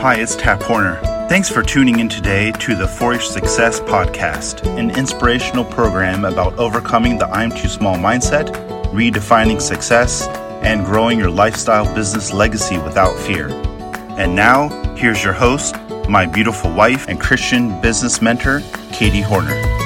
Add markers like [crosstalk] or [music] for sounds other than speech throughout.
Hi, it's Tap Horner. Thanks for tuning in today to the For Your Success podcast, an inspirational program about overcoming the I'm too small mindset, redefining success, and growing your lifestyle business legacy without fear. And now, here's your host, my beautiful wife and Christian business mentor, Katie Horner.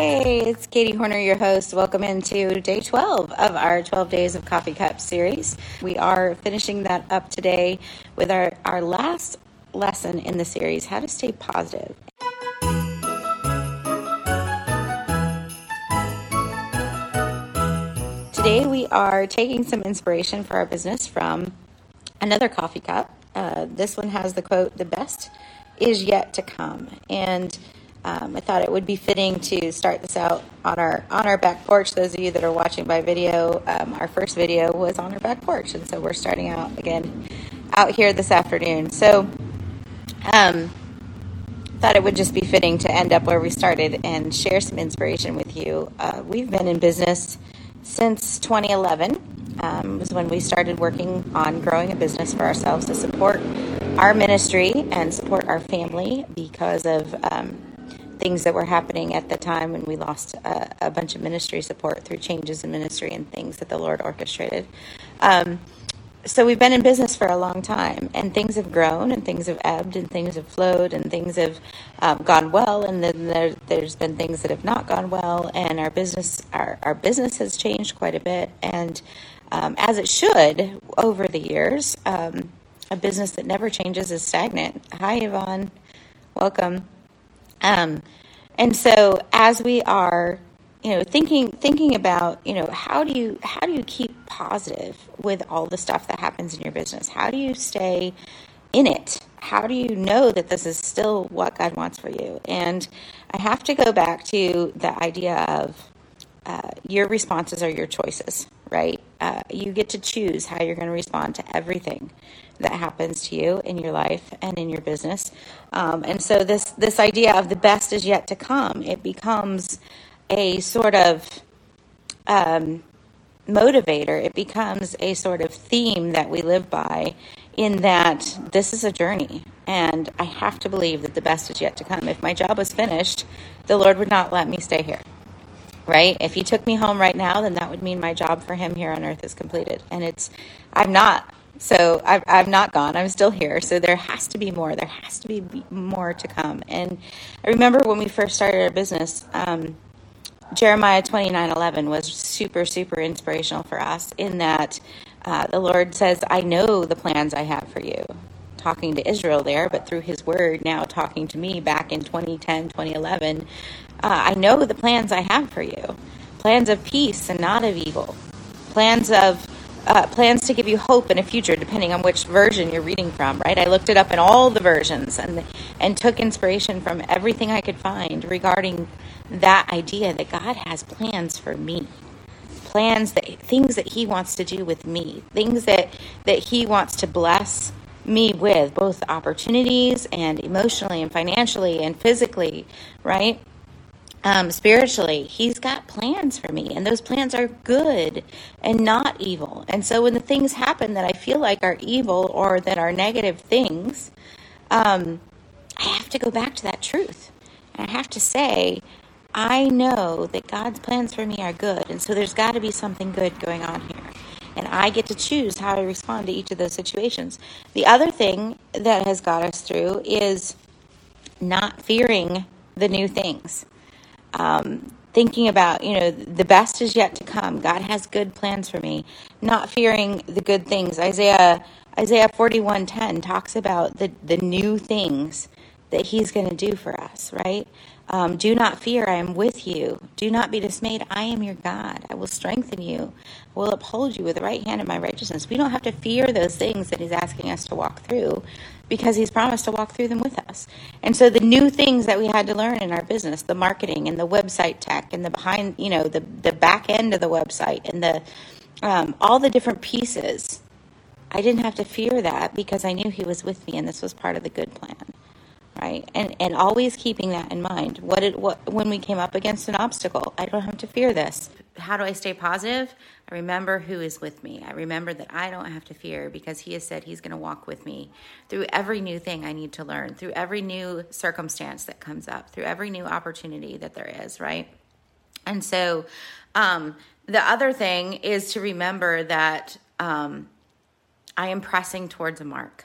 Hey, it's Katie Horner, your host. Welcome into day 12 of our 12 Days of Coffee Cup series. We are finishing that up today with our, our last lesson in the series how to stay positive. Today, we are taking some inspiration for our business from another coffee cup. Uh, this one has the quote, The best is yet to come. And um, I thought it would be fitting to start this out on our on our back porch. Those of you that are watching by video, um, our first video was on our back porch, and so we're starting out again out here this afternoon. So, um, thought it would just be fitting to end up where we started and share some inspiration with you. Uh, we've been in business since 2011. Um, was when we started working on growing a business for ourselves to support our ministry and support our family because of um, things that were happening at the time when we lost a, a, bunch of ministry support through changes in ministry and things that the Lord orchestrated. Um, so we've been in business for a long time, and things have grown, and things have ebbed, and things have flowed, and things have um, gone well, and then there, has been things that have not gone well, and our business our, our business has changed quite a bit, and um, as it should over the years. Um, a business that never changes is stagnant. Hi, Yvonne. Welcome. Um, and so as we are, you know, thinking thinking about, you know, how do you how do you keep positive with all the stuff that happens in your business? How do you stay in it? How do you know that this is still what God wants for you? And I have to go back to the idea of uh, your responses are your choices, right? Uh, you get to choose how you're going to respond to everything that happens to you in your life and in your business. Um, and so this this idea of the best is yet to come, it becomes a sort of um, motivator. It becomes a sort of theme that we live by. In that this is a journey, and I have to believe that the best is yet to come. If my job was finished, the Lord would not let me stay here right? If he took me home right now, then that would mean my job for him here on earth is completed. And it's, I'm not so I've, I've not gone. I'm still here. So there has to be more. There has to be more to come. And I remember when we first started our business, um, Jeremiah 29 11 was super, super inspirational for us in that uh, the Lord says, I know the plans I have for you. Talking to Israel there, but through his word, now talking to me back in 2010, 2011, uh, I know the plans I have for you plans of peace and not of evil, plans of uh, plans to give you hope in a future, depending on which version you're reading from, right? I looked it up in all the versions and and took inspiration from everything I could find regarding that idea that God has plans for me, plans that things that He wants to do with me, things that that He wants to bless me with, both opportunities and emotionally and financially and physically, right? Um, spiritually, He's got plans for me, and those plans are good and not evil. And so, when the things happen that I feel like are evil or that are negative things, um, I have to go back to that truth. And I have to say, I know that God's plans for me are good, and so there's got to be something good going on here. And I get to choose how I respond to each of those situations. The other thing that has got us through is not fearing the new things um, thinking about, you know, the best is yet to come. God has good plans for me, not fearing the good things. Isaiah Isaiah 41:10 talks about the the new things that he's going to do for us, right? Um, do not fear, I am with you. Do not be dismayed, I am your God. I will strengthen you, I will uphold you with the right hand of my righteousness. We don't have to fear those things that He's asking us to walk through because He's promised to walk through them with us. And so the new things that we had to learn in our business, the marketing and the website tech and the behind, you know, the, the back end of the website and the um, all the different pieces, I didn't have to fear that because I knew He was with me and this was part of the good plan right? And and always keeping that in mind. What did what when we came up against an obstacle, I don't have to fear this. How do I stay positive? I remember who is with me. I remember that I don't have to fear because he has said he's going to walk with me through every new thing I need to learn, through every new circumstance that comes up, through every new opportunity that there is, right? And so um, the other thing is to remember that um, I am pressing towards a mark.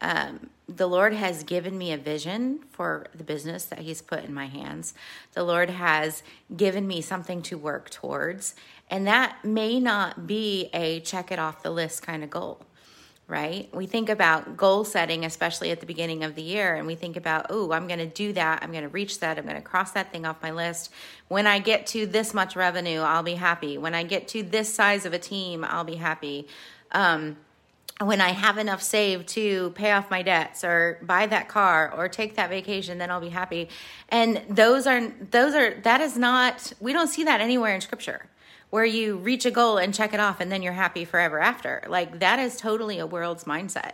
Um, the Lord has given me a vision for the business that He's put in my hands. The Lord has given me something to work towards. And that may not be a check it off the list kind of goal, right? We think about goal setting, especially at the beginning of the year, and we think about, oh, I'm going to do that. I'm going to reach that. I'm going to cross that thing off my list. When I get to this much revenue, I'll be happy. When I get to this size of a team, I'll be happy. Um, when I have enough saved to pay off my debts or buy that car or take that vacation, then I'll be happy. And those are, those are, that is not, we don't see that anywhere in scripture where you reach a goal and check it off and then you're happy forever after. Like that is totally a world's mindset.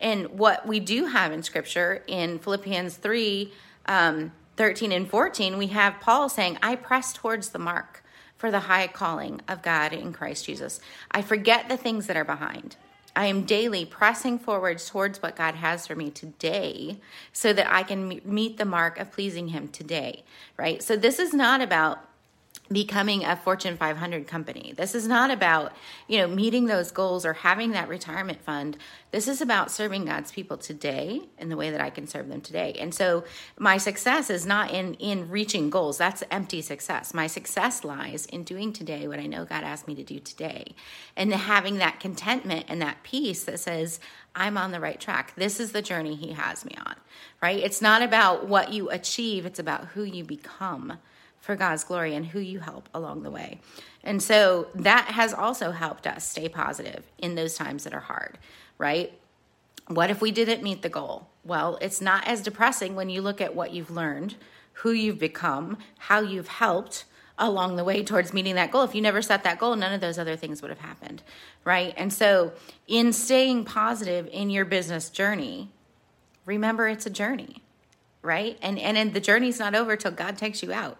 And what we do have in scripture in Philippians 3 um, 13 and 14, we have Paul saying, I press towards the mark for the high calling of God in Christ Jesus. I forget the things that are behind I am daily pressing forwards towards what God has for me today so that I can meet the mark of pleasing Him today, right? So this is not about becoming a Fortune 500 company. This is not about, you know, meeting those goals or having that retirement fund. This is about serving God's people today in the way that I can serve them today. And so my success is not in in reaching goals. That's empty success. My success lies in doing today what I know God asked me to do today. And having that contentment and that peace that says I'm on the right track. This is the journey he has me on. Right? It's not about what you achieve, it's about who you become for God's glory and who you help along the way. And so that has also helped us stay positive in those times that are hard, right? What if we didn't meet the goal? Well, it's not as depressing when you look at what you've learned, who you've become, how you've helped along the way towards meeting that goal. If you never set that goal, none of those other things would have happened, right? And so, in staying positive in your business journey, remember it's a journey, right? And and the journey's not over till God takes you out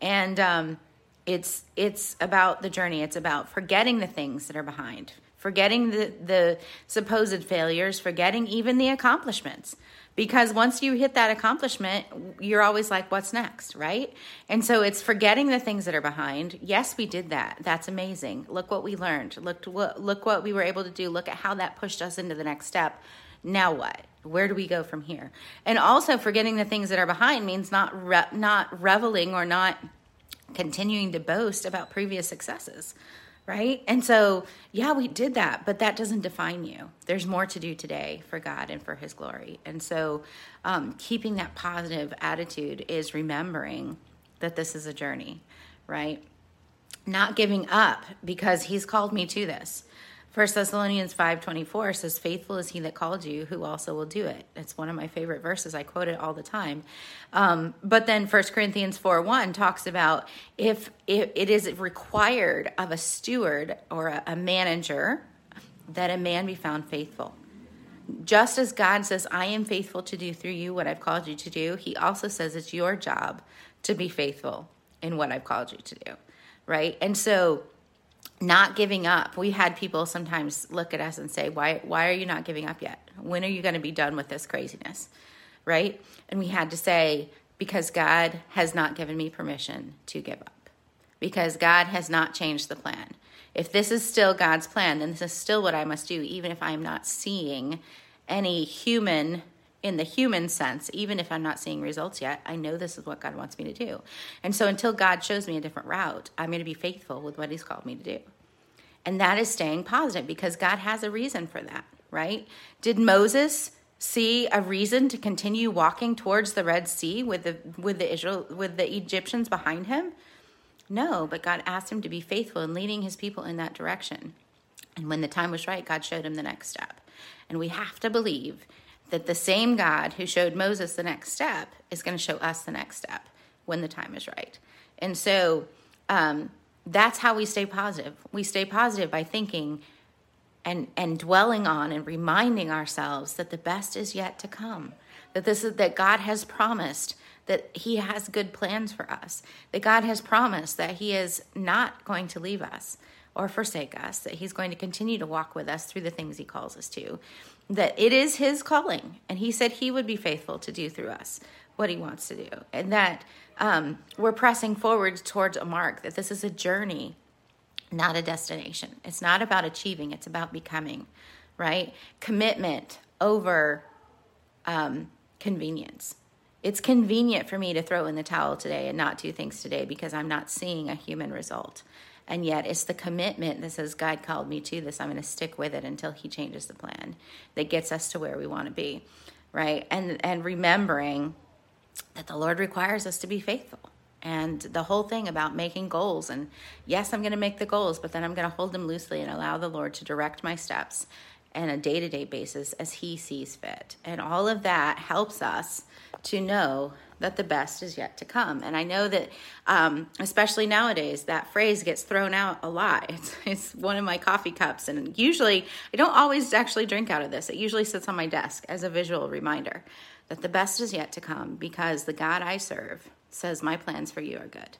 and um, it's it's about the journey. It's about forgetting the things that are behind, forgetting the the supposed failures, forgetting even the accomplishments. Because once you hit that accomplishment, you're always like, what's next, right? And so it's forgetting the things that are behind. Yes, we did that. That's amazing. Look what we learned. Look what look what we were able to do. Look at how that pushed us into the next step. Now what? Where do we go from here? And also forgetting the things that are behind means not re- not reveling or not continuing to boast about previous successes, right? And so, yeah, we did that, but that doesn't define you. There's more to do today for God and for His glory. And so, um, keeping that positive attitude is remembering that this is a journey, right? Not giving up because He's called me to this. First Thessalonians 5:24 says faithful is he that called you who also will do it. It's one of my favorite verses. I quote it all the time. Um, but then 1 Corinthians 4:1 talks about if, if it is required of a steward or a, a manager that a man be found faithful. Just as God says, I am faithful to do through you what I've called you to do, he also says it's your job to be faithful in what I've called you to do. Right? And so not giving up. We had people sometimes look at us and say, "Why why are you not giving up yet? When are you going to be done with this craziness?" Right? And we had to say, "Because God has not given me permission to give up. Because God has not changed the plan. If this is still God's plan, then this is still what I must do even if I'm not seeing any human in the human sense, even if I'm not seeing results yet, I know this is what God wants me to do. And so until God shows me a different route, I'm going to be faithful with what He's called me to do. And that is staying positive because God has a reason for that, right? Did Moses see a reason to continue walking towards the Red Sea with the with the Israel with the Egyptians behind him? No, but God asked him to be faithful in leading his people in that direction. And when the time was right, God showed him the next step. And we have to believe that the same God who showed Moses the next step is going to show us the next step when the time is right. And so um, that's how we stay positive. We stay positive by thinking and, and dwelling on and reminding ourselves that the best is yet to come, that this is that God has promised that he has good plans for us, that God has promised that he is not going to leave us or forsake us, that he's going to continue to walk with us through the things he calls us to, that it is his calling, and he said he would be faithful to do through us what he wants to do, and that um, we're pressing forward towards a mark, that this is a journey, not a destination. It's not about achieving, it's about becoming, right? Commitment over um, convenience. It's convenient for me to throw in the towel today and not do things today because I'm not seeing a human result. And yet, it's the commitment that says, God called me to this. I'm going to stick with it until He changes the plan that gets us to where we want to be, right? And and remembering that the Lord requires us to be faithful. And the whole thing about making goals, and yes, I'm going to make the goals, but then I'm going to hold them loosely and allow the Lord to direct my steps on a day to day basis as He sees fit. And all of that helps us to know that the best is yet to come. And I know that, um, especially nowadays, that phrase gets thrown out a lot. [laughs] It's, it's one of my coffee cups. And usually, I don't always actually drink out of this, it usually sits on my desk as a visual reminder that the best is yet to come because the God I serve says, My plans for you are good.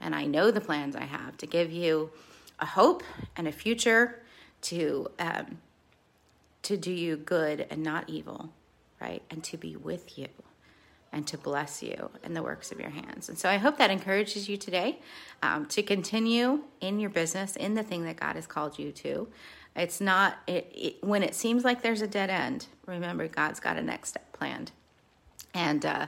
And I know the plans I have to give you a hope and a future to. Um, to do you good and not evil, right? And to be with you and to bless you in the works of your hands. And so I hope that encourages you today um, to continue in your business, in the thing that God has called you to. It's not, it, it, when it seems like there's a dead end, remember God's got a next step planned. And uh,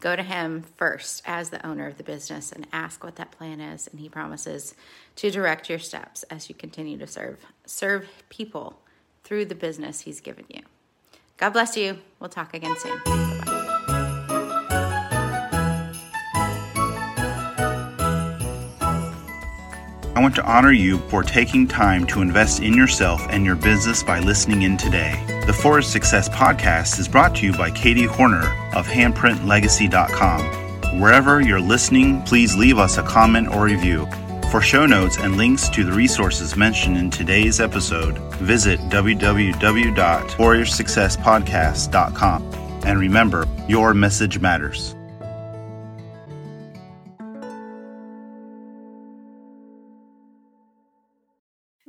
go to Him first as the owner of the business and ask what that plan is. And He promises to direct your steps as you continue to serve, serve people through the business He's given you. God bless you. We'll talk again soon. I want to honor you for taking time to invest in yourself and your business by listening in today. The For Your Success Podcast is brought to you by Katie Horner of handprintlegacy.com. Wherever you're listening, please leave us a comment or review. For show notes and links to the resources mentioned in today's episode, visit www.foryoursuccesspodcast.com. And remember, your message matters.